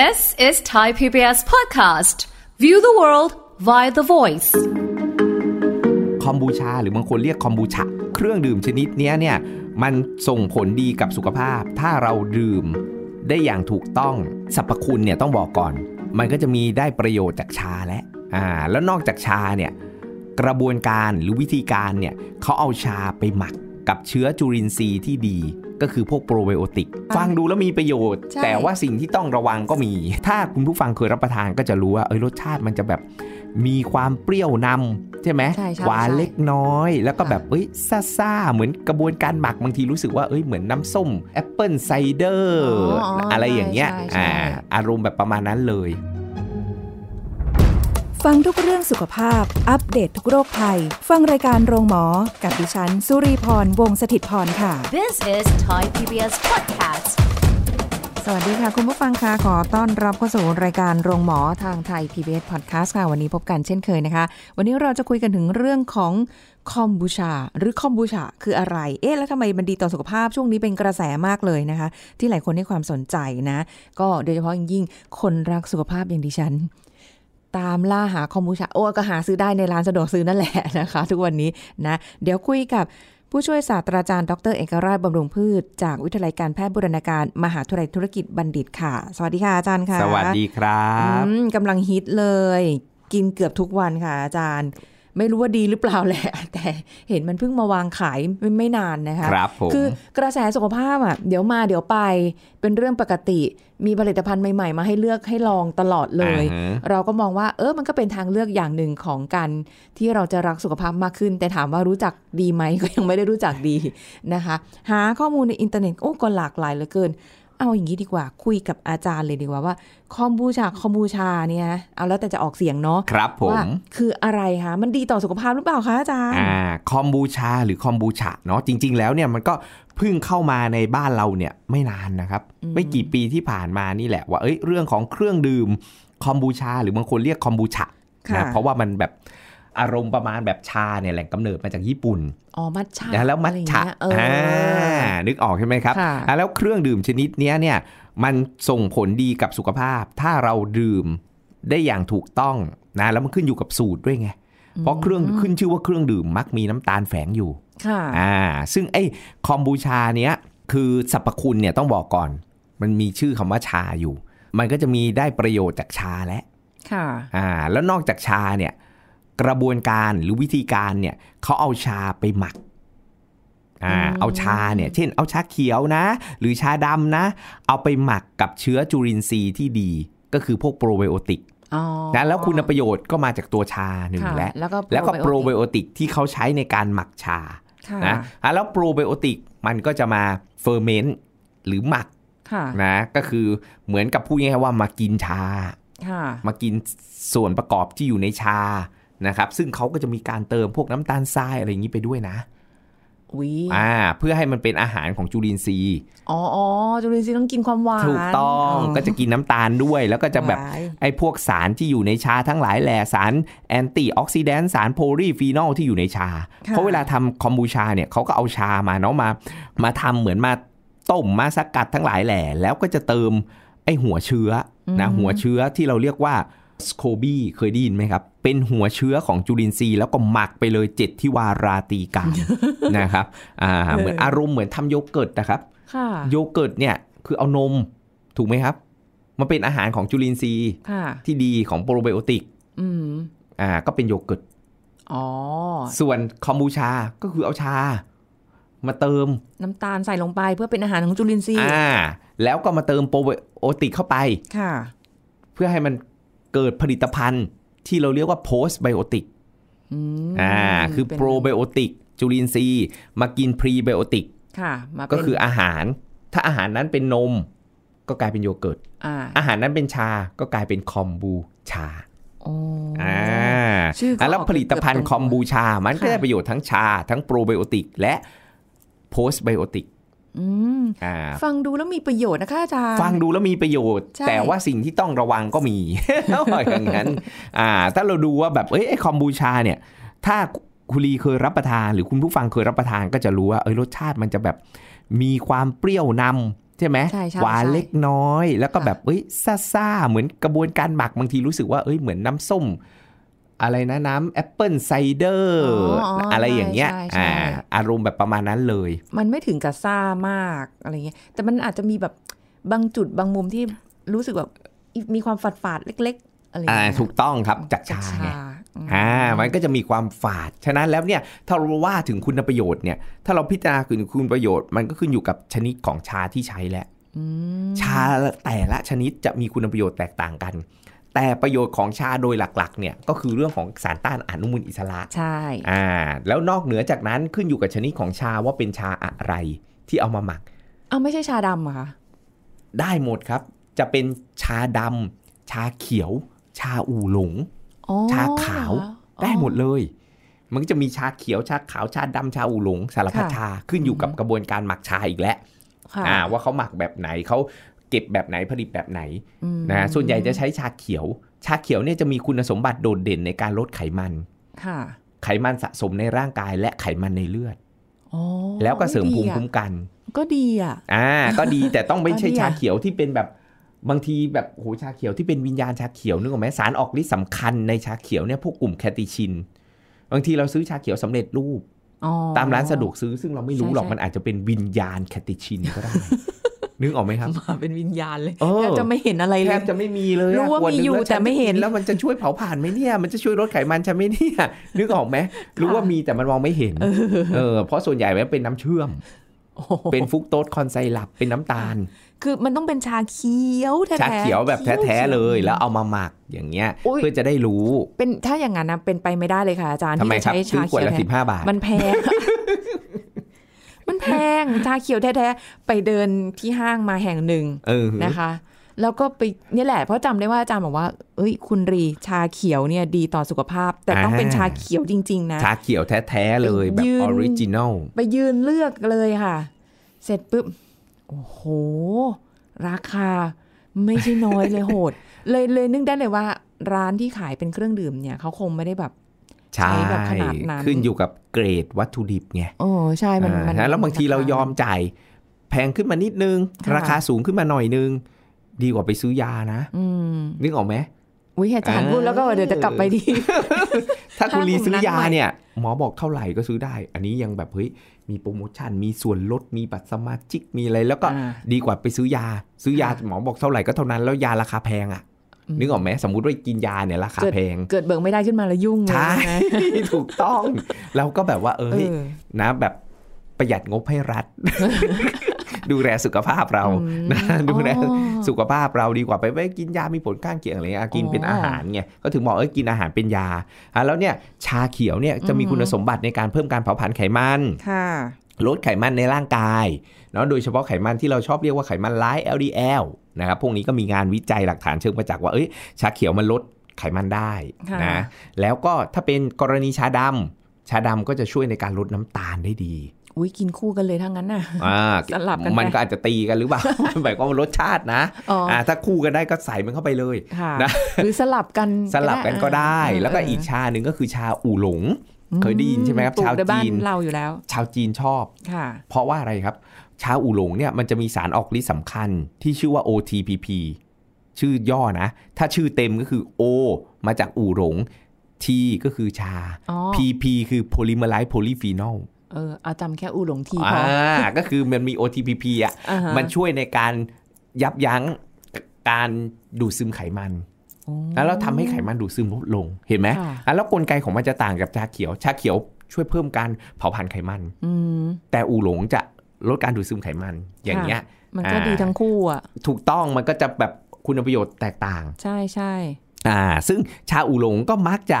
This is Thai PBS podcast. View the world via the voice. คอมบูชาหรือบางคนเรียกคอมบูชาเครื่องดื่มชนิดนี้เนี่ยมันส่งผลดีกับสุขภาพ ถ้าเราดื่มได้อย่างถูกต้องสรรพคุณเนี่ยต้องบอกก่อน มันก็จะมีได้ประโยชน์จากชาและอ่าแล้วนอกจากชาเนี่ยกระบวนการหรือวิธีการเนี่ยเขาเอาชาไปหมักกับเชื้อจุลินทรีย์ที่ดี ก็คือพวกโปรไบโอติก ฟังดูแล้วมีประโยชน์ใช่แต่ว่าสิ่งที่ต้องระวังก็มี ถ้าคุณผู้ฟังเคยรับประทานก็จะรู้ว่าเอ้ยรสชาติมันจะแบบมีความเปรี้ยวนำใช่ไหมใช่ใช่หวานใช่เล็กน้อย แล้วก็ค่ะแบบเอ้ยซ่าๆเหมือนกระบวนการหมักบางทีรู้สึกว่าเอ้ยเหมือนน้ำส้ม apple cider อ๋ออ๋อออะไรอย่างเงี้ยใช่ใช่อ่าอารมณ์แบบประมาณนั้นเลย ฟังทุกเรื่องสุขภาพ อัปเดตทุกโรคภัย ฟังรายการโรงหมอ กับดิฉัน สุรีพร วงศิตพรค่ะ This is Thai PBS podcast. สวัสดีค่ะ คุณผู้ฟังค่ะ ขอต้อนรับเข้าสู่รายการโรงหมอทางไทย PBS Podcast ค่ะ วันนี้พบกันเช่นเคยนะคะ วันนี้เราจะคุยกันถึงเรื่องของคอมบูชา หรือคอมบูชาคืออะไร เอ๊ะ แล้วทำไมมันดีต่อสุขภาพช่วงนี้เป็นกระแสมากเลยนะคะ ที่หลายคนให้ความสนใจนะ ก็โดยเฉพาะอย่างยิ่งคนรักสุขภาพอย่างดิฉัน ตามล่าหาคอมบูชาโอ้ก็หาซื้อได้ในร้านสะดวกซื้อนั่นแหละนะคะ ทุกวันนี้นะ เดี๋ยวคุยกับผู้ช่วยศาสตราจารย์ดรเอกราชบำรุงพืช จากวิทยาลัยการแพทย์บูรณาการ มหาวิทยาลัยธุรกิจบัณฑิตค่ะ สวัสดีค่ะอาจารย์ค่ะ สวัสดีครับอืมกำลังฮิตเลย กินเกือบทุกวันค่ะอาจารย์ ไม่รู้ว่าดีหรือเปล่าแหละ แต่เห็นมันเพิ่งมาวางขายไม่ไม่นานนะคะครับผมคือกระแสสุขภาพอะเดี๋ยวมาเดี๋ยวไปเป็นเรื่องปกติ มีผลิตภัณฑ์ใหม่ๆ มาให้เลือกให้ลองตลอดเลยอ่าฮะเราก็มองว่าเออมันก็เป็นทางเลือกอย่างหนึ่งของการที่เราจะรักสุขภาพมากขึ้น แต่ถามว่ารู้จักดีไหมก็ยังไม่ได้รู้จักดีนะคะ หาข้อมูลในอินเทอร์เน็ตโอ้ก็หลากหลายเหลือเกิน เอาอย่างนี้ดีกว่า คุยกับอาจารย์เลยดีกว่าว่าคอมบูชาคอมบูชาเนี่ยเอาแล้วแต่จะออกเสียงเนาะครับผมว่าคืออะไรคะมันดีต่อสุขภาพหรือเปล่าคะอาจารย์อ่าคอมบูชาหรือคอมบูชาเนาะจริง ๆ แล้วเนี่ยมันก็เพิ่งเข้ามาในบ้านเราเนี่ยไม่นานนะครับ ไม่กี่ปีที่ผ่านมานี่แหละว่าเอ้ยเรื่องของเครื่องดื่มคอมบูชาหรือบางคนเรียกคอมบูชาค่ะนะเพราะว่ามันแบบ อารมณ์ประมาณแบบชาเนี่ยแหล่งกำเนิดมาจากญี่ปุ่น อ๋อ มัทฉะนะแล้วมัทฉะอะไรอย่างเงี้ยเออออ่านึกออกใช่ไหมครับค่ะอะแล้วเครื่องดื่มชนิดเนี้ยเนี่ยมันส่งผลดีกับสุขภาพ ถ้าเราดื่มได้อย่างถูกต้องนะแล้วมันขึ้นอยู่กับสูตรด้วยไง เพราะเครื่องขึ้นชื่อว่าเครื่องดื่มมักมีน้ำตาลแฝงอยู่ค่ะอ่าซึ่งไอ้คอมบูชาเนี้ยคือสรรพคุณเนี่ยต้องบอกก่อน มันมีชื่อคำว่าชาอยู่ มันก็จะมีได้ประโยชน์จากชาและค่ะอ่าแล้วนอกจากชาเนี่ย กระบวนการหรือวิธีการเนี่ยเขาเอาชาไปหมักอ่าอืมเอาชาเนี่ยเช่นเอาชาเขียวนะ หรือชาดำนะ เอาไปหมักกับเชื้อจุลินทรีย์ที่ดี ก็คือพวกโปรไบโอติกอ๋อนะแล้วคุณประโยชน์ก็มาจากตัวชาหนึ่งค่ะและแล้วก็แล้วก็โปรไบ probiotic โอติกที่เขาใช้ในการหมักชาค่ะนะอะแล้วโปรไบโอติกมันก็จะมาเฟอร์เมนต์หรือหมักค่ะนะก็คือเหมือนกับพูดง่ายๆว่ามากินชาค่ะมากินส่วนประกอบที่อยู่ในชา นะครับซึ่งเขาก็จะมีการเติมพวกน้ำตาลทรายอะไรอย่างนี้ไปด้วยนะวิอ่า เพื่อให้มันเป็นอาหารของจุลินทรีย์ อ๋ออ๋อจุลินทรีย์ต้องกินความหวาน ถูกต้อง ก็จะกินน้ำตาลด้วย แล้วก็จะแบบหวานไอ้พวกสารที่อยู่ในชาทั้งหลายแหล่สารantioxidant สารโพลีฟีนอลที่อยู่ในชาค่ะเพราะเวลาทำคอมบูชาเนี่ยเขาก็เอาชามาเนาะมา มาทำเหมือนมาต้มมาสกัดทั้งหลายแหล่แล้วก็จะเติมไอ้หัวเชื้อนะหัวเชื้อที่เราเรียกว่า SCOBY เคยได้ยินไหมครับ เป็นหัวเชื้อของจุลินทรีย์แล้วก็หมักไปเลยเจ็ดทิวาราตรีกาลนะครับอ่าเหมือนอารมณ์เหมือนทำโยเกิร์ตนะครับค่ะโยเกิร์ตเนี่ยคือเอานมถูกไหมครับ มันเป็นอาหารของจุลินทรีย์ค่ะที่ดีของโปรไบโอติกอืมอ่า ก็เป็นโยเกิร์ตอ๋อส่วนคอมบูชาก็คือเอาชา มาเติม น้ำตาลใส่ลงไปเพื่อเป็นอาหารของจุลินทรีย์อ่า แล้วก็มาเติมโปรไบโอติกเข้าไปค่ะ เพื่อให้มัน เกิดผลิตภัณฑ์ที่เราเรียกว่าโพสไบโอติกอืมอ่าคือเป็นโปรไบโอติกจุลินทรีย์มากินพรีไบโอติกค่ะมาเป็นก็คืออาหาร ถ้าอาหารนั้นเป็นนม ก็กลายเป็นโยเกิร์ตอ่าอาหารนั้นเป็นชาก็กลายเป็นคอมบูชาโอ้อ่าชื่อก็อะแล้วออกผลิตภัณฑ์เกือบตรงคอมบูชา มันก็ค่ะได้ประโยชน์ทั้งชา ทั้งโปรไบโอติกและโพสไบโอติกอืมอ่า ฟังดูแล้วมีประโยชน์นะคะอาจารย์ ฟังดูแล้วมีประโยชน์ใช่แต่ว่าสิ่งที่ต้องระวังก็มีอย่างนั้นอ่าถ้าเราดูว่าแบบเอ้ยไอ้คอมบูชาเนี่ย ถ้าคุณลีเคยรับประทานหรือคุณผู้ฟังเคยรับประทานก็จะรู้ว่าเอ้ยรสชาติมันจะแบบมีความเปรี้ยวนำใช่ไหมใช่ใช่หวานใช่เล็กน้อย แล้วก็ค่ะแบบเอ้ยซ่าๆเหมือนกระบวนการหมักบางทีรู้สึกว่าเอ้ยเหมือนน้ำส้ม อะไรนะน้ำ apple cider อะไรอย่างเงี้ยใช่ใช่อ่าใช่อารมณ์แบบประมาณนั้นเลย มันไม่ถึงกับซ่ามากอะไรเงี้ยแต่มันอาจจะมีแบบบางจุดบางมุมที่รู้สึกแบบมีความฝาดฝาดๆเล็ก ๆ อะไรอ่าเงี้ยถูกต้องครับจากจากชาไงชาอืมอ่ามันก็จะมีความฝาด ฉะนั้นแล้วเนี่ยถ้าเราว่าถึงคุณประโยชน์เนี่ย ถ้าเราพิจารณาถึงคุณประโยชน์ มันก็ขึ้นอยู่กับชนิดของชาที่ใช้แหละอืมชาแต่ละชนิดจะมีคุณประโยชน์แตกต่างกัน แต่ประโยชน์ของชาโดยหลักๆเนี่ยก็คือเรื่องของสารต้านอนุมูลอิสระใช่อ่าแล้วนอกเหนือจากนั้นขึ้นอยู่กับชนิดของชาว่าเป็นชาอะไรที่เอามาหมัก เอาไม่ใช่ชาดำเหรอะคะได้หมดครับ จะเป็นชาดำชาเขียว ชาอู่หลงอ๋อชาขาวเหรอได้หมดเลย มันก็จะมีชาเขียวชาขาวชาดำชาอูหลง สารพัดค่ะชาขึ้นอยู่กับกระบวนการหมักชาอีกแล้วค่ะอ่าว่าเขาหมักแบบไหนเขา เก็บแบบไหนผลิตแบบไหนอืมนะส่วนใหญ่จะใช้ชาเขียว ชาเขียวเนี่ยจะมีคุณสมบัติโดดเด่นในการลดไขมันค่ะไขมันสะสมในร่างกายและไขมันในเลือดอ๋อแล้วก็เสริมภูมิดีอะคุ้มกัน ก็ดีอะ อ่า ก็ดีแต่ต้องไม่ใช่ก็ดีอะชาเขียวที่เป็นแบบบางทีแบบโหชาเขียวที่เป็นวิญญาณชาเขียวนึกออกไหมสารออกฤทธิ์สำคัญในชาเขียวเนี่ยพวกกลุ่มแคติชิน บางทีเราซื้อชาเขียวสำเร็จรูปอ๋อ ตามร้านสะดวกซื้อซึ่งเราไม่รู้ใช่หรอกใช่มันอาจจะเป็นวิญญาณแคติชินก็ได้นึกออกไหมครับมาเป็นวิญญาณเลยเออแทบจะไม่เห็นอะไรเลแทยบจะไม่มีเลยอะรู้ว่าขดมีอยู่นึงล้วแต่ไม่เห็นฉัจะกิแล้วมันจะช่วยเผาผ่านไหมเนี่ย มันจะช่วยลดไขมันฉันไหมเนี่ยนึกออกไหมรู้ว่ามีแต่มันมองไม่เห็นเออเพราะส่วนใหญ่มันเป็นน้ำเชื่อมโอ้โห เป็นฟรุกโตสคอนไซรัปเป็นน้ำตาล คือมันต้องเป็นชาเขียวแท้ๆชาเขียวแบบแท้ๆเลยขีแล้วเอามาหมักอย่างเงี้ยอุ๊ยเพื่อจะได้รู้ เป็นถ้าอย่างนั้นนะเป็นไปไม่ได้เลยค่ะอาจารย์ทำไมที่คจะรับใช้ซื้อชาขวดเขียวละแท้สิบห้าบาท มันแพง มันแพงชาเขียวแท้ๆไปเดินที่ห้างมาแห่งหนึ่งเออนะคะ แล้วก็ไปเนี่ยแหละเพราะจำได้ว่าอาจารย์บอกว่า เอ้ย คุณลีชาเขียวเนี่ยดีต่อสุขภาพ แต่ต้องเป็นชาเขียวจริง ๆ นะ ชาเขียวแท้ ๆ เลยแบบยืน originalไปยืนเลือกเลยค่ะ เสร็จปุ๊บ โอ้โห ราคาไม่ใช่น้อยเลยโหด เลยเลยนึกได้เลยว่า ร้านที่ขายเป็นเครื่องดื่มเนี่ยเขาคงไม่ได้แบบใช่ใช้แบบขนาดนั้นขึ้นอยู่กับเกรดวัตถุดิบไงโอ้ใช่มันอ่ามันแล้วบางทีเรายอมจ่ายแพงขึ้นมานิดนึงค่ะราคาสูงขึ้นมาหน่อยนึง ดีกว่าไปซื้อยานะอืมนึกออกไหมวิอาจารย์อ่าพูดแล้วก็เดี๋ยวจะกลับไปดี ถ้าคุณถ้ารีซื้อยาผมนัดไว้เนี่ย หมอบอกเท่าไหร่ก็ซื้อได้ อันนี้ยังแบบเฮ้ยมีโปรโมชั่นมีส่วนลดมีบัตรสมาชิกมีอะไร แล้วก็อ่าดีกว่าไปซื้อยา ซื้อยาค่ะหมอบอกเท่าไหร่ก็เท่านั้นแล้วยาราคาแพงอะนึกออกไหมสมมุติว่ากินยาเนี่ยราคาแพง เกิดเบิกไม่ได้ขึ้นมาแล้วยุ่งเลยใช่นะถูกต้อง เราก็แบบว่าเอเอออนะแบบประหยัดงบให้รัฐ ดูแลสุขภาพเรานะดูแลอ๋อสุขภาพเราดีกว่าไปไปกินยามีผลข้างเคียงอะไรเงี้ยกินอ๋อเป็นอาหารไงก็ถึงบอกเอ้ยกินอาหารเป็นยาอะแล้วเนี่ยชาเขียวเนี่ยจะมีอืมคุณสมบัติในการเพิ่มการเผาผลาญไขมันค่ะลดไขมันในร่างกายเนาะโดยเฉพาะไขมันที่เราชอบเรียกว่าไขมันร้าย LDL นะครับพวกนี้ก็มีงานวิจัยหลักฐานเชิงประจักษ์ว่าเอ้ยชาเขียวมันลดไขมันได้ค่ะนะแล้วก็ถ้าเป็นกรณีชาดำชาดำก็จะช่วยในการลดน้ำตาลได้ดี อุ้ยกินคู่กันเลยทั้งนั้นน่ะอ่าสลับกันไปมันก็อาจจะตีกันหรือเปล่าหมายความว่ารสชาตินะอ๋ออ่าถ้าคู่กันได้ก็ใส่มันเข้าไปเลยค่ะนะหรือสลับกันสลับกันก็ได้เแล้วก็อีกชาหนึ่งก็คือชาอู่หลง เคยได้ยินใช่ไหมครับปลูกชาวในบ้านจีนเราอยู่แล้ว ชาวจีนชอบค่ะเพราะว่าอะไรครับ ชาอูหลงเนี่ยมันจะมีสารออกฤทธิ์สำคัญที่ชื่อว่า OTPP ชื่อย่อนะ ถ้าชื่อเต็มก็คือ O มาจากอูหลง T ก็คือชาอ๋อ PP คือ polymerase polyphenol เออเอาจำแค่อูหลงทีพออ่าก็คือมันมี OTPP อะอ่าฮะมันช่วยในการยับยั้งการดูดซึมไขมันโอ้แล้วเราทำให้ไขมันดูดซึมลดลงเห็นไหมค่ะอะแล้วกลไกของมันจะต่างกับชาเขียว ชาเขียวช่วยเพิ่มการเผาผลาญไขมันอืมแต่อูหลงจะลดการดูดซึมไขมัน อย่างเงี้ย มันก็อ่าดีทั้งคู่อะถูกต้องมันก็จะแบบคุณประโยชน์แตกต่าง ใช่ใช่อ่า ซึ่งชาอูหลงก็มักจะ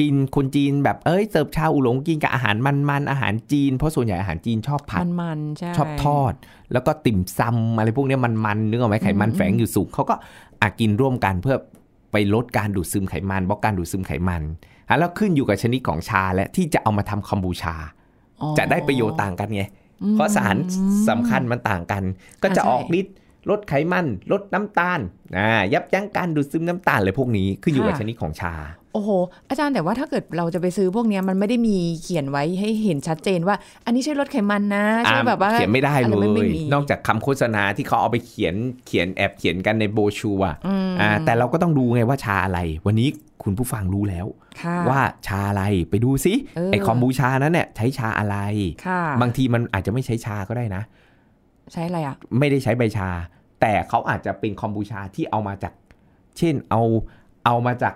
กินคนจีนแบบเอ้ยเสิร์ฟชาอูหลงกินกับอาหารมันๆอาหารจีนเพราะส่วนใหญ่อาหารจีนชอบผัดมันมันๆใช่ชอบทอด แล้วก็ติ่มซำอะไรพวกเนี้ยมันๆนึกออกไหมไขมันอืมแฝงอยู่สูงเขาก็อากินร่วมกันเพื่อไปลดการดูดซึมไขมันบล็อกการดูดซึมไขมันอะแล้วขึ้นอยู่กับชนิดของชาและที่จะเอามาทำคอมบูชาอ๋อจะได้ประโยชน์ต่างกันไงอืมเพราะสารสำคัญมันต่างกัน ก็จะอ่าใช่ออกฤทธิ์ลดไขมัน ลดน้ำตาลอ่ายับยั้งการดูดซึมน้ำตาลเลยพวกนี้ขึ้นอยู่กับชนิดของชา โอ้โห อาจารย์แต่ว่าถ้าเกิดเราจะไปซื้อพวกเนี้ยมันไม่ได้มีเขียนไว้ให้เห็นชัดเจนว่า อันนี้ใช่ลดไขมันนะใช่อ่าแบบว่าเขียนไม่ได้อะเลรไม่ยมีนอกจากคำโฆษณาที่เขาเอาไปเขียนเขียนแอบเขียนกันในโบรชัวร์อ่าแต่เราก็ต้องดูไงว่าชาอะไร วันนี้คุณผู้ฟังรู้แล้วค่ะว่าชาอะไรไปดูซิเออไอคอมบูชานั้นเนี่ยใช้ชาอะไรค่ะบางทีมันอาจจะไม่ใช้ชาก็ได้นะ ใช้อะไรอะ ไม่ได้ใช้ใบชา แต่เขาอาจจะเป็นคอมบูชาที่เอามาจาก เช่นเอาเอามาจาก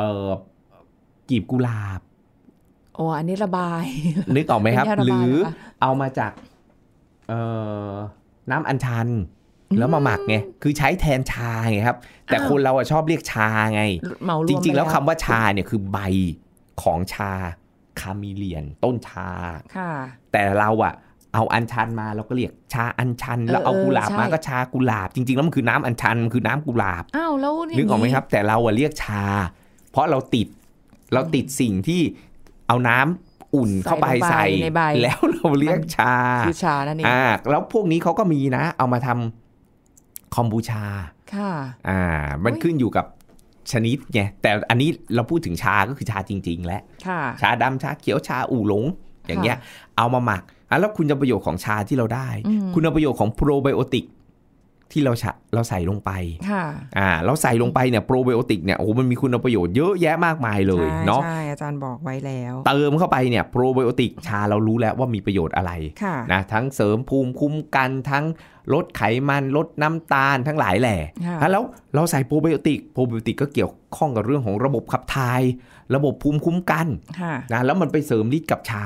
เอ่อกีบกุหลาบโอ้อันนี้ระบายนึกออกไหมครับเป็นยาระหบายรือเหรอคะเอามาจากเอ่อน้ำอัญชัน แล้วมาหมักไงคือใช้แทนชาไงครับ แต่อ้าวคนเราอะชอบเรียกชาไงเหมารวมจริง ๆ แล้วไปคำว่าชาเนี่ยคือใบของชาคามิเลียน ต้นชาค่ะแต่เราอะเอาอัญชันมาเราก็เรียกชาอัญชัน แล้วเออเอากุหลาบใช่มาก็ชากุหลาบ จริง ๆ แล้วมันคือน้ำอัญชันมันคือน้ำกุหลาบอ้าวแล้วย่างนึกออกไหมครับ แต่เราอะเรียกชา เพราะเราติดเราติดสิ่งที่เอาน้ำอุ่นเข้าไปใส่ในใบแล้วเราเรียกชาคือชานั่นเองอ่าแล้วพวกนี้เขาก็มีนะ เอามาทำคอมบูชาค่ะอ่า มันอุ๊ยขึ้นอยู่กับชนิดไงแต่อันนี้เราพูดถึงชาก็คือชาจริง ๆ และค่ะชาดำชาเขียวชาอู่หลง อย่างเงี้ย เอามาหมักอะแล้วคุณประโยชน์ของชาที่เราได้อืมคุณประโยชน์ของโปรไบโอติก ที่เราชะเราใส่ลงไปค่ะอ่าเราใส่ลงไปเนี่ยโปรไบโอติกเนี่ยโอ้โหมันมีคุณประโยชน์เยอะแยะมากมายเลยใช่เนาะใช่อาจารย์บอกไว้แล้ว เติมเข้าไปเนี่ยโปรไบโอติกชาเรารู้แล้วว่ามีประโยชน์อะไรค่ะนะทั้งเสริมภูมิคุ้มกันทั้งลดไขมันลดน้ำตาลทั้งหลายแหล่ค่ะอะแล้วเราใส่โปรไบโอติกโปรไบโอติกก็เกี่ยวข้องกับเรื่องของระบบขับถ่าย ระบบภูมิคุ้มกันค่ะนะแล้วมันไปเสริมฤทธิ์กับชา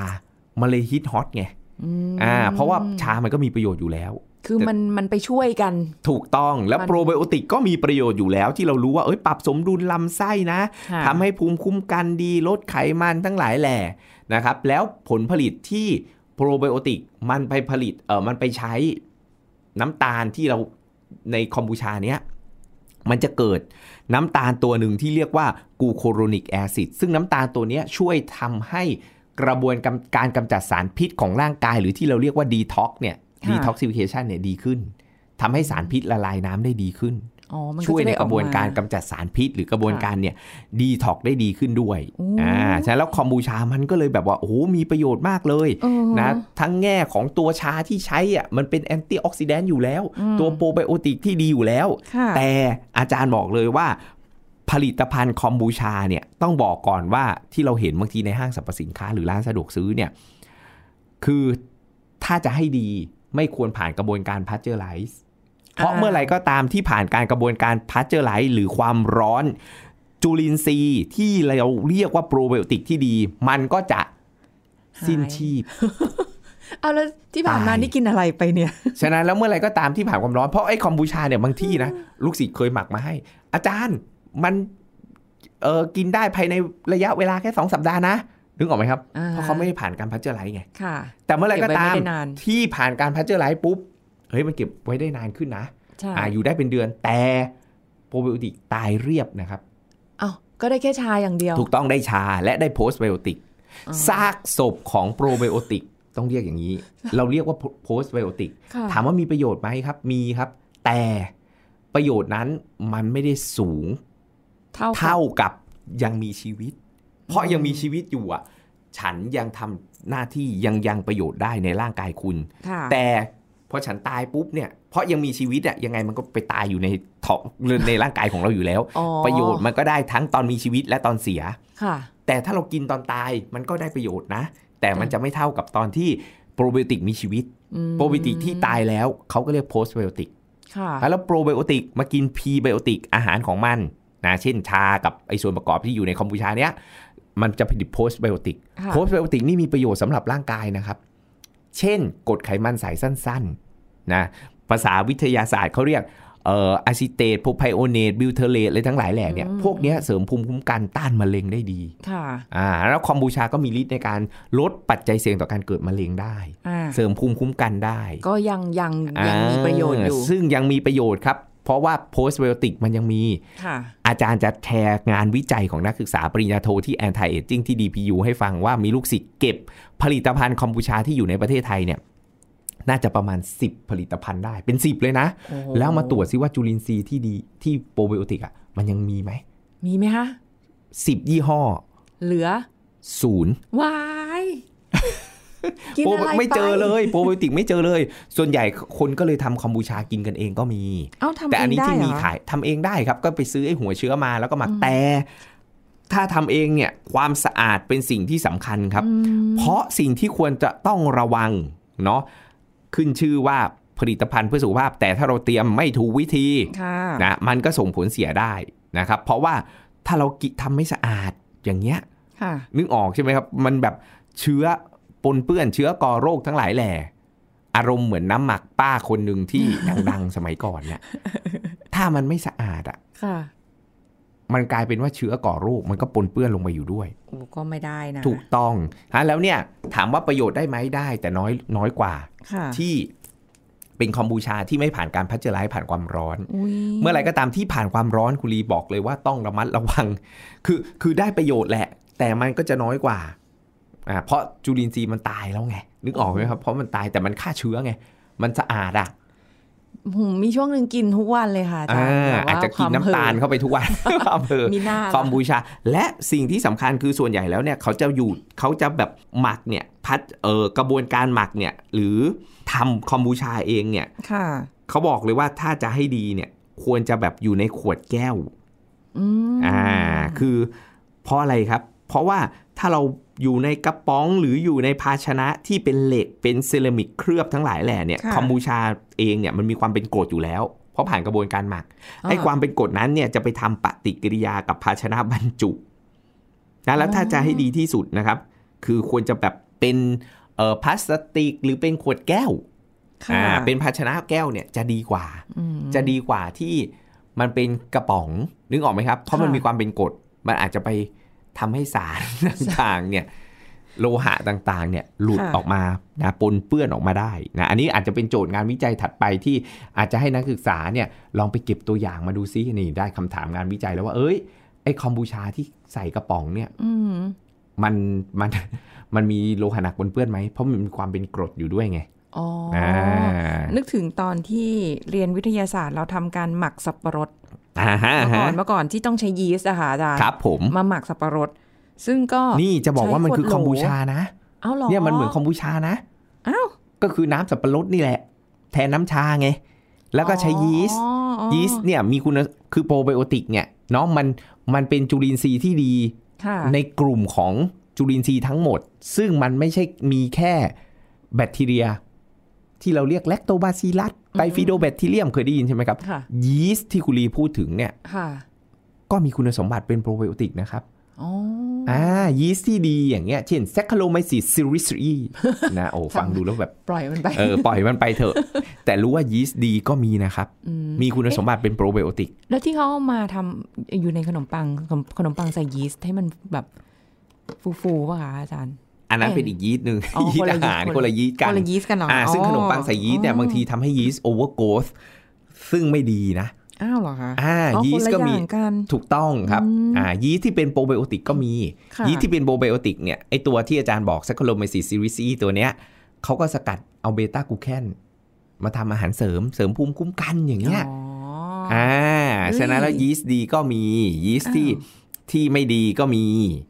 มันเลยฮิตฮอตไงอืมอ่าเพราะว่าชามันก็มีประโยชน์อยู่แล้ว คือมันมันไปช่วยกัน ถูกต้องแล้วมันโปรไบโอติกก็มีประโยชน์อยู่แล้ว ที่เรารู้ว่าเอ้ยปรับสมดุลลำไส้นะค่ะทำให้ภูมิคุ้มกันดีลดไขมันทั้งหลายแหล่นะครับแล้วผลผลิตที่โปรไบโอติกมันไปผลิตเออมันไปใช้น้ำตาลที่เราในคอมบูชาเนี้ยมันจะเกิดน้ำตาลตัวหนึ่งที่เรียกว่า glucuronic acid ซึ่งน้ำตาลตัวเนี้ยช่วยทำให้กระบวนการการกำจัดสารพิษของร่างกาย หรือที่เราเรียกว่าดีท็อกเนี่ยค่ะ detoxification เนี่ยดีขึ้นทำให้สารพิษละลายน้ำได้ดีขึ้นอ๋อมันก็ช่วยจะในได้กระบวนออมการกำจัดสารพิษ หรือกระบวนการเนี่ยดีท็อกได้ดีขึ้นด้วยโอ้อ่าฉะนั้นแล้วคอมบูชามันก็เลยแบบว่าโอ้โหมีประโยชน์มากเลยเออนะทั้งแง่ของตัวชาที่ใช้อะมันเป็น antioxidant อยู่แล้วอืมตัวโปรไบโอติกที่ดีอยู่แล้วค่ะแต่อาจารย์บอกเลยว่าผลิตภัณฑ์คอมบูชาเนี่ยต้องบอกก่อนว่าที่เราเห็นบางทีในห้างสรรพสินค้าหรือร้านสะดวกซื้อเนี่ยคือถ้าจะให้ดี ไม่ควรผ่านกระบวนการ pasteurize เพราะอ่าเมื่อไหร่ก็ตามที่ผ่านการกระบวนการ pasteurize หรือความร้อนจุลินทรีย์ที่เราเรียกว่าโปรไบโอติกที่ดี มันก็จะสิ้นชีพเอาแล้วที่ผ่านมาตายนี่กินอะไรไปเนี่ย ฉะนั้นแล้วเมื่อไหรก็ตามที่ผ่านความร้อนเพราะไอ้คอมบูชาเนี่ยบางที่นะลูกศิษย์เคยหมักมาให้ อาจารย์มันเออกินได้ภายในระยะเวลาแค่สองสัปดาห์นะ นึกออกไหมครับอ่าเพราะเขาไม่ได้ผ่านการ pasteurize ไงค่ะแต่เมื่อไหรก็ตามเก็บไว้ไม่ได้นานที่ผ่านการ pasteurize ปุ๊บเฮ้ยมันเก็บไว้ได้นานขึ้นนะใช่อ่าอยู่ได้เป็นเดือนแต่โปรไบโอติกตายเรียบนะครับเอ้าก็ได้แค่ชาอย่างเดียว ถูกต้องได้ชาและได้ postbiotic อ๋อซากศพของโปรไบโอติกต้องเรียกอย่างนี้ เราเรียกว่า postbiotic ค่ะถามว่ามีประโยชน์ไหมครับ มีครับ แต่ประโยชน์นั้นมันไม่ได้สูง เท่ากับเท่ากับยังมีชีวิต เพราะยังมีชีวิตอยู่อะ ฉันยังทำหน้าที่ยังยังประโยชน์ได้ในร่างกายคุณค่ะแต่พอฉันตายปุ๊บเนี่ยเพราะยังมีชีวิตอะยังไงมันก็ไปตายอยู่ในท้องในร่างกายของเราอยู่แล้วอ๋อประโยชน์มันก็ได้ทั้งตอนมีชีวิตและตอนเสียค่ะ แต่ถ้าเรากินตอนตายมันก็ได้ประโยชน์นะ แต่มันจะไม่เท่ากับตอนที่โปรไบโอติกมีชีวิตอืมโปรไบโอติกที่ตายแล้วเขาก็เรียกโพสไบโอติกค่ะแล้วโปรไบโอติกมากินพรีไบโอติกอาหารของมันนะเช่นชากับไอส่วนประกอบที่อยู่ในคอมบูชาเนี้ย มันจะผลิต postbiotic ค่ะ postbiotic นี่มีประโยชน์สำหรับร่างกายนะครับ เช่นกรดไขมันสายสั้นๆนะภาษาวิทยาศาสตร์เขาเรียกเอ่อ acetate propionate butyrate อะไรทั้งหลายแหล่เนี่ย พวกเนี้ยเสริมภูมิคุ้มกันต้านมะเร็งได้ดี ค่ะ อ่า แล้วคอมบูชาก็มีฤทธิ์ในการลดปัจจัยเสี่ยงต่อการเกิดมะเร็งได้ อ่า เสริมภูมิคุ้มกันได้ ก็ยังยังยังมีประโยชน์อยู่าซึ่งยังมีประโยชน์ครับ เพราะว่าโพสต์ไบโอติกมันยังมีค่ะอาจารย์จะแชร์งานวิจัยของนักศึกษาปริญญาโทที่ Anti Aging ที่ DPU ให้ฟังว่ามีลูกศิษย์เก็บผลิตภัณฑ์คอมบูชาที่อยู่ในประเทศไทยเนี่ยน่าจะประมาณ 10 ผลิตภัณฑ์ได้เป็น 10 เลยนะโอ้โหแล้วมาตรวจซิว่าจุลินทรีย์ที่ดีที่โปรไบโอติกอะมันยังมีไหม มีไหมคะ10ยี่ห้อ เหลือศูนย์วายกิน โปรอะไรไม่เจอปเลยโปรไบโอติกไม่เจอเลย ส่วนใหญ่คนก็เลยทำคอมบูชากินกันเองก็มีเอ้าทำแต่อันนี้เงได้ที่มีเหรอขายทำเองได้ครับ ก็ไปซื้อไอ้หัวเชื้อมาแล้วก็หมักแต่ถ้าทำเองเนี่ยความสะอาดเป็นสิ่งที่สำคัญครับ เพราะสิ่งที่ควรจะต้องระวังเนาะขึ้นชื่อว่าผลิตภัณฑ์เพื่อสุขภาพ แต่ถ้าเราเตรียมไม่ถูกวิธีค่ะนะมันก็ส่งผลเสียได้นะครับ เพราะว่าถ้าเรากิทำไม่สะอาดอย่างเงี้ยค่ะนึกออกใช่ไหมครับ มันแบบเชื้อ ปนเปื้อนเชื้อก่อโรคทั้งหลายแหล่อารมณ์เหมือนน้ำหมักป้าคนหนึ่งที่ดังๆ สมัยก่อนเนี่ยถ้ามันไม่สะอาดอะค่ะ มันกลายเป็นว่าเชื้อก่อโรคมันก็ปนเปื้อนลงไปอยู่ด้วยโอ้ก็ไม่ได้นะถูกต้องฮะแล้วเนี่ย ถามว่าประโยชน์ได้ไหมได้แต่น้อยน้อยกว่าค่ะที่เป็นคอมบูชาที่ไม่ผ่านการพัชเจอร์ไลซ์ผ่านความร้อนอุ๊ยเมื่อไหรก็ตามที่ผ่านความร้อนคุณลีบอกเลยว่าต้องระมัดระวัง คือคือได้ประโยชน์แหละ แต่มันก็จะน้อยกว่า อ่าเพราะจุลินทรีย์มันตายแล้วไง นึกออกไหมครับ เพราะมันตายแต่มันฆ่าเชื้อไง มันสะอาดอะผมมีช่วงหนึ่งกินทุกวันเลยค่ะอาจารอ่าย์แบบว่อาจจะกินน้ำตาลควมเข้าไปทุกวันอำเภอเหินมีหน้าคอมบูชา และสิ่งที่สำคัญคือส่วนใหญ่แล้วเนี่ยเขาจะอยู่เขาจะแบบหมักเนี่ยพัดเออกระบวนการหมักเนี่ย หรือทำคอมบูชาเองเนี่ยค่ะเขาบอกเลยว่าถ้าจะให้ดีเนี่ย ควรจะแบบอยู่ในขวดแก้วอืมอ่า คือเพราะอะไรครับ เพราะว่าถ้าเราอยู่ในกระป๋องหรืออยู่ในภาชนะที่เป็นเหล็กเป็นเซรามิกเคลือบทั้งหลายแหล่เนี่ยค่ะคอมบูชาเองเนี่ยมันมีความเป็นกรดอยู่แล้ว เพราะผ่านกระบวนการหมักอ่าไอ้ความเป็นกรดนั้นเนี่ยจะไปทำปฏิกิริยากับภาชนะบรรจุนะแล้วถ้าจะให้ดีที่สุดนะครับ คือควรจะแบบเป็นเอ่อพลาสติกหรือเป็นขวดแก้วค่ะอ่าเป็นภาชนะแก้วเนี่ยจะดีกว่าอืมจะดีกว่าที่มันเป็นกระป๋องนึกออกไหมครับ เพราะมันค่ะมีความเป็นกรดมันอาจจะไป ทำให้สารต่างๆเนี่ยโลหะต่างๆเนี่ยหลุดออกมานะปนเปื้อนออกมาได้นะอันนี้อาจจะเป็นโจทย์งานวิจัยถัดไปที่อาจจะให้นักศึกษาเนี่ยลองไปเก็บตัวอย่างมาดูซินี่ได้คำถามงานวิจัยแล้วว่าเอ้ยไอ้คอมบูชาที่ใส่กระป๋องเนี่ยอืมมันมันมันมีโลหะหนักปนเปื้อนไหมเพราะมันมีความเป็นกรดอยู่ด้วยไงอ๋อออ่านึกถึงตอนที่เรียนวิทยาศาสตร์เราทำการหมักสับปะรดอ่าฮะ เมื่อก่ฮะอนเมื่อก่อนที่ต้องใช้ยีสต์อะค่ะอาจารย์ครับผมมาหมักสับปะรด ซึ่งก็นี่จะบอกว่ามันคือใช้ขวดโหลคอมบูชานะเอ้าเหรอเนี่ยมันเหมือนคอมบูชานะอ้าวก็คือน้ำสับปะรดนี่แหละ แทนน้ำชาไง แล้วก็ใช้ยีสต์อ๋ออ๋อยีสต์เนี่ยมีคุณคือโปรไบโอติกเนี่ยเนาะมันมันเป็นจุลินทรีย์ที่ดีค่ะในกลุ่มของจุลินทรีย์ทั้งหมด ซึ่งมันไม่ใช่มีแค่แบคทีเรีย ที่เราเรียก Lactobacillus Bifidobacterium เคยได้ยินใช่ไหมครับค่ะยีสต์ที่คุณลีพูดถึงเนี่ยค่ะก็มีคุณสมบัติเป็นโปรไบโอติกนะครับอ๋ออ่ายีสต์ที่ดีอย่างเงี้ย เช่น Saccharomyces cerevisiae นะโอ้ฟังดูแล้วแบบ ปล่อยมันไปเออปล่อยมันไปเถอะ แต่รู้ว่ายีสต์ดีก็มีนะครับมมีคุณสมบัติเป็นโปรไบโอติก แล้วที่เขาเอามาทำอยู่ในขนมปังขนมขนมปังใส่ยีสต์ให้มันแบบฟูๆป่ะคะอาจารย์ อันนั้นเอ่อเป็นอีกยีสต์หนึ่งอ๋อยีสคนต์ละอาหารยีสต์คนละยีสต์กันคนละยีสต์กันเหรออ่าอ๋อซึ่งขนมปังใส่ยีสต์เนี่ยอ๋อบางทีทำให้ยีสต์โอเวอร์โกสซึ่งไม่ดีนะอ้าวเหรอคะอ่าอ๋อยีคนสละต์ก็อมีย่างกันถูกต้องครับอืมอ่ายีสต์ที่เป็นโปรไบโอติกก็มีค่ะยีสต์ที่เป็นโปรไบโอติกเนี่ยไอตัวที่อาจารย์บอก Saccharomyces cerevisiae ตัวเนี้ยเขาก็สกัดเอา beta-glucan มาทำอาหารเสริมเสริมภูมิคุ้มกันอย่างเงี้ยอ๋ออ่าเฮ้ยฉะนั้นแล้วยีสต์ดีก็มียีสต์ที่อ้าว ที่ไม่ดีก็มี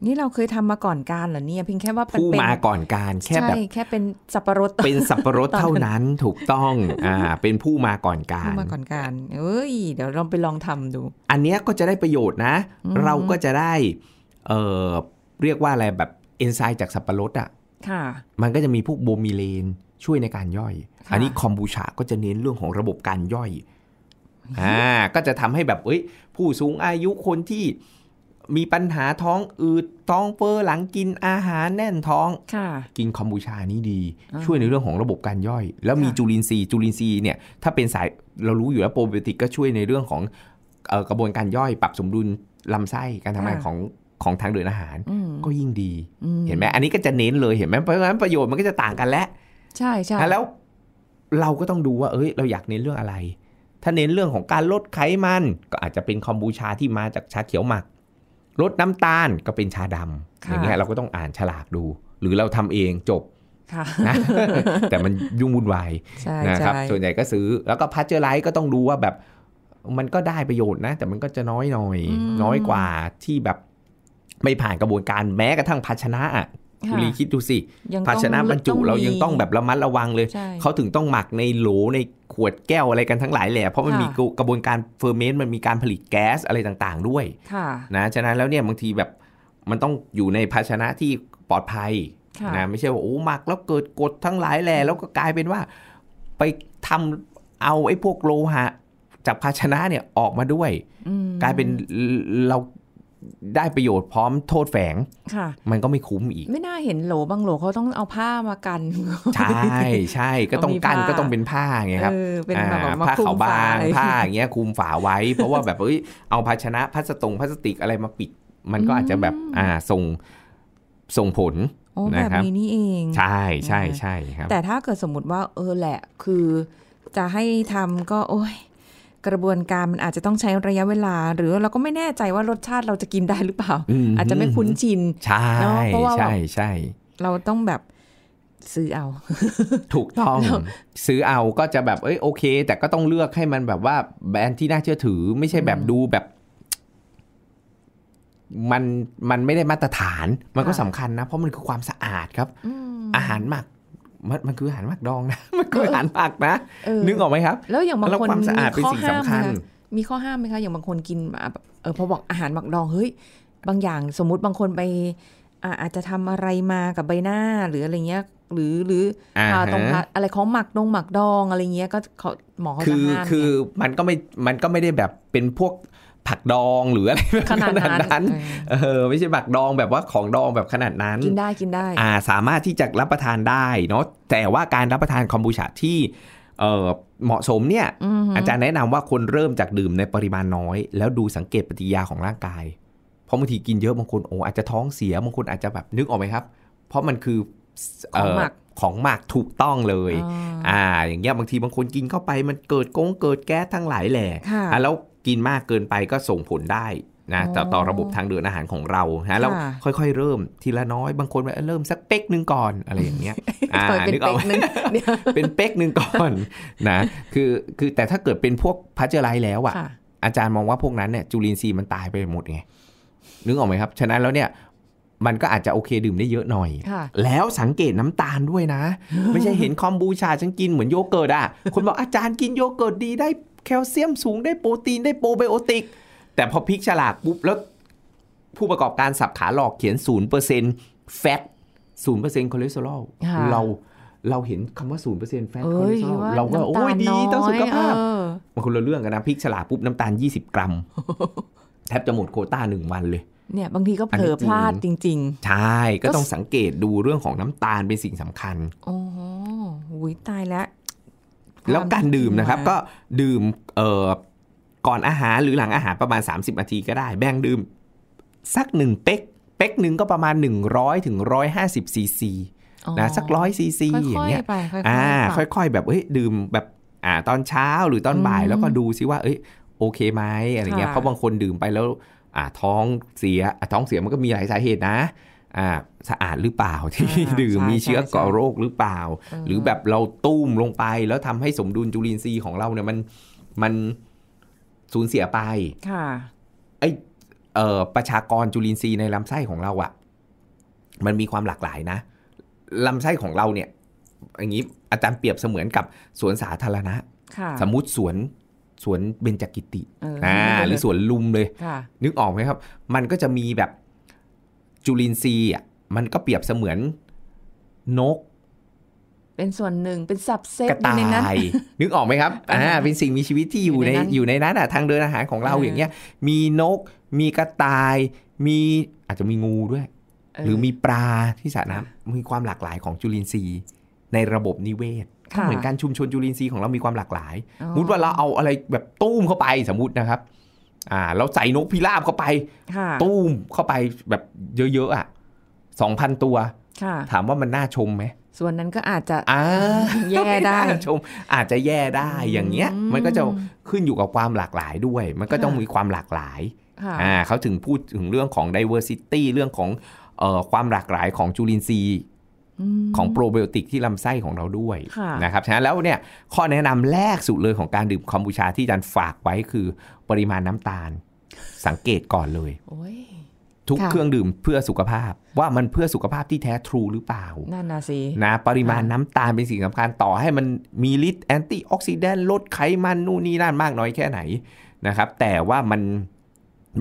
นี่เราเคยทำมาก่อนการเหรอเนี่ยเพียงแค่ว่าเป็นผู้เป็นมาก่อนการแค่ใช่แบบแค่เป็นสับปะรดเป็นสับปะรดตอนนั้นเท่านั้นถูกต้องอ่าเป็นผู้มาก่อนการผู้มาก่อนการเอ้ย เดี๋ยวเราไปลองทำดู อันเนี้ยก็จะได้ประโยชน์นะอืมเราก็จะได้เอ่อเรียกว่าอะไรแบบเอนไซม์จากสับปะรดอะค่ะ มันก็จะมีพวกโบมิเลนช่วยในการย่อยค่ะอันนี้คอมบูชาก็จะเน้นเรื่องของระบบการย่อยอ่าก็จะทำให้แบบเอ้ยผู้สูงอายุคนที่ มีปัญหาท้องอืดท้องเฟ้อหลังกินอาหารแน่นท้องค่ะกินคอมบูชานี้ดีอ่าช่วยในเรื่องของระบบการย่อย แล้วมีค่ะจุลินทรีย์จุลินทรีย์เนี่ยถ้าเป็นสายเรารู้อยู่แล้วโปรไบโอติกก็ช่วยในเรื่องของเอ่อกระบวนการย่อยปรับสมดุลลำไส้การทำงานของของทางเดินอาหารอืมก็ยิ่งดีอืเห็นไหมอันนี้ก็จะเน้นเลยเห็นไหมเพราะฉะนั้นประโยชน์มันก็จะต่างกันแล้วใช่ใช่นะแล้วเราก็ต้องดูว่า เอ้ย เราอยากเน้นเรื่องอะไร ถ้าเน้นเรื่องของการลดไขมัน ก็อาจจะเป็นคอมบูชาที่มาจากชาเขียวหมัก ลดน้ำตาลก็เป็นชาดำอย่างเงี้ยเราก็ต้องอ่านฉลากดู หรือเราทำเองจบค่ะนะแต่มันยุ่งวุ่นวายใช่นะครับใช่ส่วนใหญ่ก็ซื้อแล้วก็ pasteurize ก็ต้องดูว่าแบบมันก็ได้ประโยชน์นะ แต่มันก็จะน้อยหน่อย น้อยกว่าที่แบบไม่ผ่านกระบวนการแม้กระทั่งภาชนะอะ ค่ะคุณลีคิดดูสิยังต้องภาชนะบรรจุต้องมีเรายังต้องแบบระมัดระวังเลยใช่เขาถึงต้องหมักในโหลในขวดแก้วอะไรกันทั้งหลายแหละ เพราะมันค่ะมีกระบวนการ ferment มันมีการผลิตแก๊สอะไรต่างๆ ด้วยค่ะนะฉะนั้นแล้วเนี่ยบางทีแบบมันต้องอยู่ในภาชนะที่ปลอดภัยค่ะนะไม่ใช่ว่าโอ้หมักแล้วเกิดกรดทั้งหลายแหล่แล้วก็กลายเป็นว่า ไปทำเอาไอ้พวกโลหะจากภาชนะเนี่ยออกมาด้วยอืมกลายเป็นเรา ได้ประโยชน์พร้อมโทษแฝงค่ะมันก็ไม่คุ้มอีก ไม่น่าเห็นโหลบางโหลเขาต้องเอาผ้ามากัน ใช่ใช่ก็ต้องกั้นเอามีผ้าก็ต้องเป็นผ้าไงครับเออเป็นอ่าแบบมาผ้าคลุมขาวบางฝาผ้าอย่างเงี้ยคลุมฝาไว้ เพราะว่าแบบเอ้ยเอาภาชนะพลาสตงพลาสติกอะไรมาปิด มันก็อาจจะแบบอ่าส่งส่งผลโอ้นะแบบครับนี้นี่เอง ใช่ใช่ใช่ครับ แต่ถ้าเกิดสมมติว่าเออแหละคือจะให้ทำก็โอ้ย กระบวนการมันอาจจะต้องใช้ระยะเวลา หรือเราก็ไม่แน่ใจว่ารสชาติเราจะกินได้หรือเปล่ามอาจจะไม่คุ้นชินใช่เนอะเพราะว่าใช่ใช่เราต้องแบบซื้อเอา ถูกต้อง ซื้อเอาก็จะแบบเอ้ยโอเค แต่ก็ต้องเลือกให้มันแบบว่าแบรนด์ที่น่าเชื่อถือ ไม่ใช่แบบดูแบบ มันมันไม่ได้มาตรฐาน มันก็ค่ะสำคัญนะ เพราะมันคือความสะอาดครับอืมอาหารหมัก มันมันคืออาหารหมักดองนะ มันคืออาหารหมักนะเออนึกออกไหมครับ แล้วอย่างบางแล้วคนความสะอาดเป็นข้สิ่งห้ามสำคัญไหมะมีข้อห้ามไหมคะ อย่างบางคนกินมาแบบเออพอบอกอาหารหมักดองเฮ้ยบางอย่างสมมุติบางคนไปอ่าอาจจะทำอะไรมากับใบหน้าหรืออะไรเงี้ย หรือหรืออ่าทาตรงฮะทาอะไรของหมักดองหมักดองอะไรเงี้ยก็เขาหมอเขาคืจะอห้ามคือไงมันก็ไม่มันก็ไม่ได้แบบเป็นพวก ผักดองหรืออะไรแบบขนาดนั้นเออไม่ใช่ผักดองแบบว่าของดองแบบขนาดนั้น กินได้กินได้อ่าสามารถที่จะรับประทานได้เนาะแต่ว่าการรับประทานคอมบูชาที่เอ่อเหมาะสมเนี่ยอือฮึอาจารย์แนะนำว่าคนเริ่มจากดื่มในปริมาณน้อย แล้วดูสังเกตปฏิกิริยาของร่างกาย เพราะบางทีกินเยอะบางคนโอ้อาจจะท้องเสียบางคนอาจจะแบบนึกออกไหมครับ เพราะมันคือของหมักเของหมักถูกต้องเลยอ่าอ่า อย่างเงี้ยบางทีบางคนกินเข้าไปมันเกิดกงเกิดแก๊สทั้งหลายแหล่ค่ะอะแล้ว กินมากเกินไปก็ส่งผลได้นะต่ออ๋อต่อระบบทางเดินอาหารของเรานะแล้วค่ะค่อยๆ เริ่มทีละน้อยบางคนแบบเริ่มสักเป๊กหนึ่งก่อนอะไรอย่างเงี้ยอ่าเปิดเป็นนึกออกเป๊กไหมนึงเดี๋ยวเป็นเป๊กหนึ่งก่อนนะคือคือแต่ถ้าเกิดเป็นพวกพัชเจอร์ไลท์แล้วอะค่ะ อาจารย์มองว่าพวกนั้นเนี่ยจุลินทรีย์มันตายไปหมดไงนึกออกไหมครับ ฉะนั้นแล้วเนี่ยมันก็อาจจะโอเคดื่มได้เยอะหน่อยค่ะแล้วสังเกตน้ำตาลด้วยนะ ไม่ใช่เห็นคอมบูชาฉันกินเหมือนโยเกิร์ตอะ คนบอกอาจารย์กินโยเกิร์ตดีได้ แคลเซียมสูงได้โปรตีนได้โปรไบโอติก แต่พอพลิกฉลากปุ๊บแล้วผู้ประกอบการสับขาหลอกเขียน0% fat 0%คอเลสเตอรอลค่ะเราเราเห็นคำว่า0% fat คอเลสเตอรอลว่าเราก็น้ำโอ้ตายลดีน้อยต่อสุขภาพเออมันคนละเรื่องกันนะพลิกฉลากปุ๊บน้ำตาล 20 กรัม แทบจะหมดโควต้าหนึ่งวันเลย เนี่ยบางทีก็อันเผลนี้อพลาดจริงใช่ก็ต้องสังเกตดูเรื่องของน้ำตาลเป็นสิ่งสำคัญๆโอ้โหอุ๊ยตายแล้ว แล้วการดื่มนะครับมาก็ดื่มเอ่อก่อนอาหารหรือหลังอาหารประมาณ 30นาทีก็ได้ แบ่งดื่มสักหนึ่งเป๊ก เป๊กหนึ่งก็ประมาณ 100ถึง150ซีซีอ๋อนะสักร้อยซีซีค่อย่างอยเงี้ยๆไปค่อยๆอ่าปรับค่อยๆ แบบเอ้ยดื่มแบบอ่าตอนเช้าหรือตอนบ่ายอืมแล้วก็ดูซิว่า เอ้ยโอเคไหมอะไรเงี้ยค่ะเพราะบางคนดื่มไปแล้ว อ่าท้องเสียอะท้องเสียมันก็มีหลายสาเหตุนะอ่า สะอาดหรือเปล่าที่อ่าดื่มใช่มีเชื้อใช่ก่อโรคหรือเปล่าเออหรือแบบเราตุ้มลงไปแล้วทำให้สมดุลจุลินทรีย์ของเราเนี่ยมันมันสูญเสียไปค่ะไอเอ่อประชากรจุลินทรีย์ในลำไส้ของเราอะ่ะ มันมีความหลากหลายนะลำไส้ของเราเนี่ย อย่างนี้อาจารย์เปรียบเสมือนกับสวนสาธารณะค่ะสมมติสวนสวนเบญจกิติเอออ่าหรือสวนลุมเลยค่ะนึกออกไหมครับ มันก็จะมีแบบ จุลินทรีย์อะมันก็เปรียบเสมือนนก เป็นส่วนหนึ่งเป็นสับเซตกระต่าในนั้นยนึกออกไหมครับอ่าอ่าเป็นสิ่งมีชีวิตที่อยู่ในอยู่ในนั้นอยู่ในนั้นอะทางเดินอาหารของเราเออออย่างเงี้ย มีนก มีกระต่าย มีอาจจะมีงูด้วยเออหรือมีปลาที่สระน้ำมีความหลากหลายของจุลินทรีย์ ในระบบนิเวศก็ค่ะเหมือนกันชุมชนจุลินทรีย์ของเรามีความหลากหลายอ๋อสมมติว่าเราเอาอะไรแบบตุ้มเข้าไปสมมตินะครับ อ่าเราใส่นกพิราบเข้าไปค่ะตุ้มเข้าไปแบบเยอะๆอะสองพันตัวค่ะถามว่ามันน่าชมไหมส่วนนั้นก็อาจจะอ่าแย่ได้ม่น่าชม อาจจะแย่ได้อย่างเงี้ยอืมมันก็จะขึ้นอยู่กับความหลากหลายด้วย มันก็ต้องค่ะมีความหลากหลายค่ะอ่าเขาถึงพูดถึงเรื่องของ diversity เรื่องของเอ่อความหลากหลายของจุลินทรีย์มของโปรไบโอติกที่ลำไส้ของเราด้วยค่ะนะครับ ฉะนั้นแล้วเนี่ยข้อแนะนำแรกสุดเลยของการดื่มคอมบูชาที่อาจารย์ฝากไว้คือ ปริมาณน้ำตาล สังเกตก่อนเลยโอ้ยทุกค่ะเครื่องดื่มเพื่อสุขภาพ ว่ามันเพื่อสุขภาพที่แท้ทรูหรือเปล่านั่นนะสินะปริมาณค่ะน้ำตาลเป็นสิ่งสำคัญต่อให้มันมีฤทธิ์แอนตี้ออกซิแดนต์ลดไขมันนู่นนี่นั่นมากน้อยแค่ไหนนะครับ แต่ว่ามัน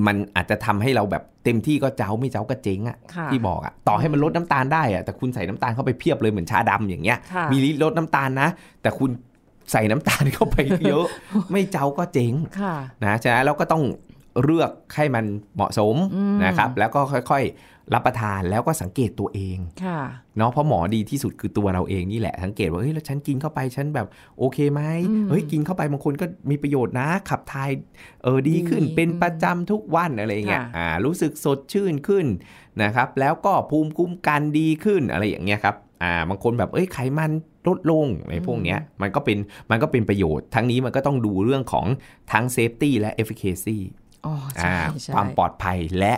มันอาจจะทำให้เราแบบเต็มที่ก็เจ้าไม่เจ้าก็เจ๊งอะค่ะที่บอกอะต่อให้มันลดน้ำตาลได้อะแต่คุณใส่น้ำตาลเข้าไปเพียบเลยเหมือนชาดำอย่างเงี้ยค่ะมีฤทธิ์ลดน้ำตาลนะ แต่คุณ ใส่น้ำตาลเข้าไปเยอะ ไม่เจ้าก็เจ๊งค่ะนะฉะนั้นเราก็ต้องเลือกให้มันเหมาะสมอืมนะครับ แล้วก็ค่อยๆ รับประทานแล้วก็สังเกตตัวเองค่ะเนาะเพราะหมอดีที่สุดคือตัวเราเองนี่แหละสังเกตว่าเฮ้ยแล้วฉันกินเข้าไปฉันแบบโอเคไหมอืมเฮ้ยกินเข้าไปบางคนก็มีประโยชน์นะ ขับถ่ายเออดีขึ้นดีเป็นประจำทุกวันอะไรเงี้ยค่ะอ่ารู้สึกสดชื่นขึ้นนะครับ แล้วก็ภูมิคุ้มกันดีขึ้นอะไรอย่างเงี้ยครับอ่าบางคนแบบเอ้ยไขมัน ลดลงอะไรพวกเนี้ยมันก็เป็นมันก็เป็นประโยชน์ ทั้งนี้มันก็ต้องดูเรื่องของทั้งเซฟตี้และ efficacy อ๋อใช่อ่าใช่ความปลอดภัยและ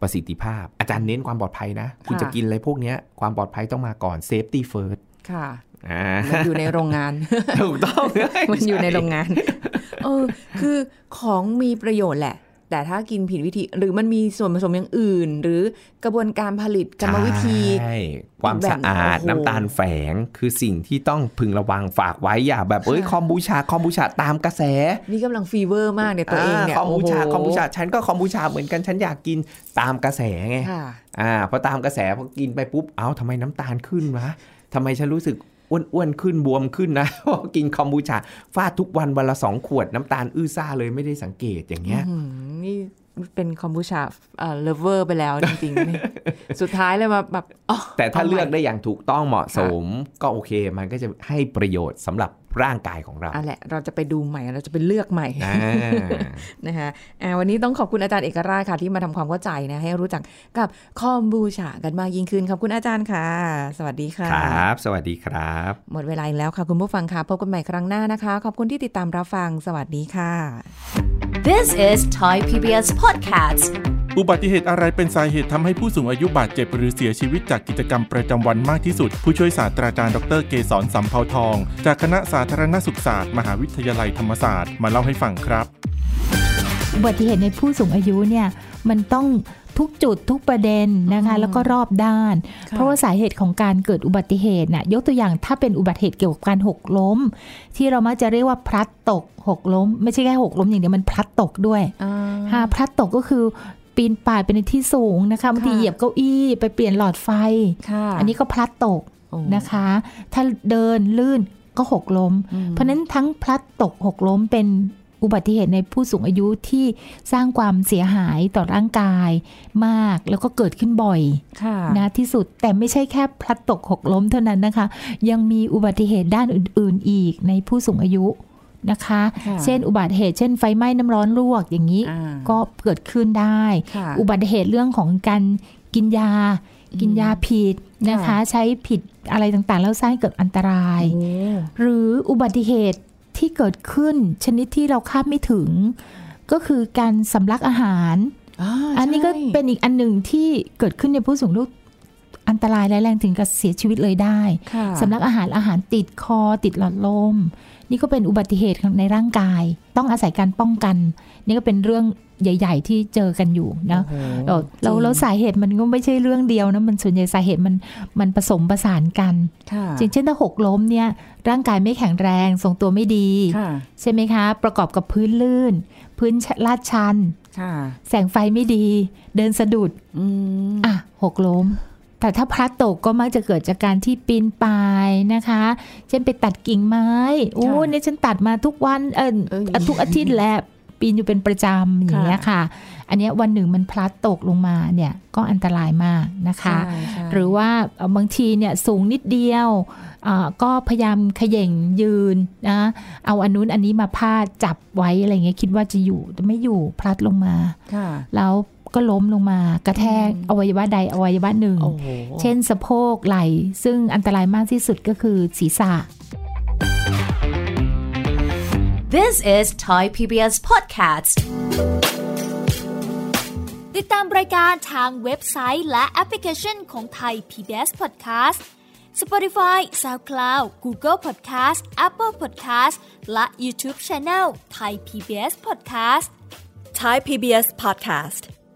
ประสิทธิภาพ อาจารย์เน้นความปลอดภัยนะ คุณค่ะจะกินอะไรพวกเนี้ยความปลอดภัยต้องมาก่อน safety first ค่ะอ่ามันอยู่ในโรงงานถูกต้องมันอยู่ในโรงงานเออคือของมีประโยชน์แหละ แต่ถ้ากินผิดวิธีหรือมันมีส่วนผสมอย่างอื่น หรือกระบวนการผลิตกรรมวิธีใช่ความสะอาดโอ้โหน้ำตาลแฝงคือสิ่งที่ต้องพึงระวังฝากไว้อย่าแบบเอ้ยค่ะคอมบูชาคอมบูชาตามกระแส นี่กำลัง fever มากเนี่ยตัวเองเนี่ยคอมบูชาโอ้โหคอมบูชาฉันก็คอมบูชาเหมือนกันฉันอยากกินตามกระแสไงค่ะอ่าพอตามกระแสพอกินไปปุ๊บเอ้าทำไมน้ำตาลขึ้นวะทำไมฉันรู้สึก อ้วนๆขึ้นบวมขึ้นนะพอกินคอมบูชาฟาดทุกวันวันละสองขวดน้ำตาลอื้อซ่าเลยไม่ได้สังเกตอย่างเงี้ยอืมนี่เป็นคอมบูชาเอ่อเลเวอร์ไปแล้วจริงๆนี่สุดท้ายเลยมาแบบอ๋อแต่ถ้าเอาใหม่เลือกได้อย่างถูกต้องเหมาะสม ก็โอเค มันก็จะให้ประโยชน์สำหรับ ร่างกายของเราอะแหละเราจะไปดูใหม่เราจะไปเลือกใหม่อ่านะคะอ่าวันนี้ต้องขอบคุณอาจารย์เอกราชค่ะ ที่มาทำความเข้าใจนะให้รู้จักกับคอมบูชากันมากยิ่งขึ้นขอบคุณอาจารย์ค่ะ สวัสดีค่ะครับ สวัสดีครับ หมดเวลาอีกแล้วค่ะ คุณผู้ฟังค่ะพบกันใหม่ครั้งหน้านะคะ ขอบคุณที่ติดตามรับฟังสวัสดีค่ะ This is Thai PBS Podcast อุบัติเหตุอะไรเป็นสาเหตุทำให้ผู้สูงอายุบาดเจ็บหรือเสียชีวิตจากกิจกรรมประจำวันมากที่สุด ผู้ช่วยศาสตราจารย์ดรเกษรสัมเภาทอง จากคณะสาธารณสุขศาสตร์ มหาวิทยาลัยธรรมศาสตร์มาเล่าให้ฟังครับ อุบัติเหตุในผู้สูงอายุเนี่ยมันต้องทุกจุดทุกประเด็นนะคะแล้วก็รอบด้านค่ะเพราะว่าสาเหตุของการเกิดอุบัติเหตุน่ะยกตัวอย่างถ้าเป็นอุบัติเหตุเกี่ยวกับการหกล้ม ที่เรามักจะเรียกว่าพลัดตกหกล้ม ไม่ใช่แค่หกล้มอย่างเดียวมันพลัดตกด้วยอ่าฮะพลัดตกก็คือ ปีนป่ายไปในที่สูงนะคะบางทีค่ะเหยียบเก้าอี้ไปเปลี่ยนหลอดไฟค่ะอันนี้ก็พลัดตกโอ้นะคะ ถ้าเดินลื่นก็หกล้มอืมเพราะฉะนั้นทั้งพลัดตกหกล้มเป็นอุบัติเหตุในผู้สูงอายุที่สร้างความเสียหายต่อร่างกายมากแล้วก็เกิดขึ้นบ่อยค่ะนะที่สุดแต่ไม่ใช่แค่พลัดตกหกล้มเท่านั้นนะคะ ยังมีอุบัติเหตุด้านอื่น ๆ อีกในผู้สูงอายุ นะคะค่ะเช่น อุบัติเหตุ เช่นไฟไหม้น้ำร้อนลวกอย่างนี้อ่าก็เกิดขึ้นได้ค่ะอุบัติเหตุเรื่องของการกินยา กินยาผิดนะคะค่ะใช้ผิดอะไรต่างๆ แล้วสร้างให้เกิดอันตรายโอ้หรืออุบัติเหตุที่เกิดขึ้นชนิดที่เราคาดไม่ถึง ก็คือการสำลักอาหาราอันนี้ก็ใช่เป็นอีกอันหนึ่งที่เกิดขึ้นในผู้สูงอายุอันตรายและแรงถึงกับเสียชีวิตเลยได้ค่ะสำลักอาหารอาหารติดคอติดหลอดลม นี่ก็เป็นอุบัติเหตุในร่างกาย ต้องอาศัยการป้องกัน นี่ก็เป็นเรื่องใหญ่ ๆ ที่เจอกันอยู่นะโอ้โหเราเราแล้วสาเหตุมันก็ไม่ใช่เรื่องเดียวนะมันส่วนใหญ่สาเหตุมันมันผสมประสานกันค่ะอย่างเช่นถ้าหกล้มเนี่ยร่างกายไม่แข็งแรงทรงตัวไม่ดีค่ะใช่ไหมคะ ประกอบกับพื้นลื่น พื้นลาดชันค่ะแสงไฟไม่ดี เดินสะดุดอืมอะหกล้ม แต่ถ้าพลัดตกก็มักจะเกิดจากการที่ปีนป่ายนะคะ เช่นไปตัดกิ่งไม้โอ้เนี่ยฉันตัดมาทุกวันเออเออเอ่อทุกอาทิตย์แหละปีนอยู่เป็นประจำอย่างเงี้ยค่ะ อันเนี้ยวันหนึ่งมันพลัดตกลงมาเนี่ยก็อันตรายมากนะคะใช่ใช่หรือว่าเอ่อบางทีเนี่ยสูงนิดเดียวอ่าก็พยายามเขย่งยืนนะเอาอันนู้นอันนี้มาพาดจับไว้อะไรเงี้ยคิดว่าจะอยู่แต่ไม่อยู่พลัดลงมาค่ะแล้ว ก็ล้มลงมากระแทกอวัยวะใดอวัยวะหนึ่งโอ้โหเช่นสะโพกไหล่ซึ่งอันตรายมากที่สุดก็คือศีรษะ This is Thai PBS Podcast ติดตามรายการทางเว็บไซต์และแอปพลิเคชันของไทย PBS Podcast Spotify SoundCloud Google Podcast Apple Podcast และ YouTube Channel Thai PBS Podcast Thai PBS Podcast.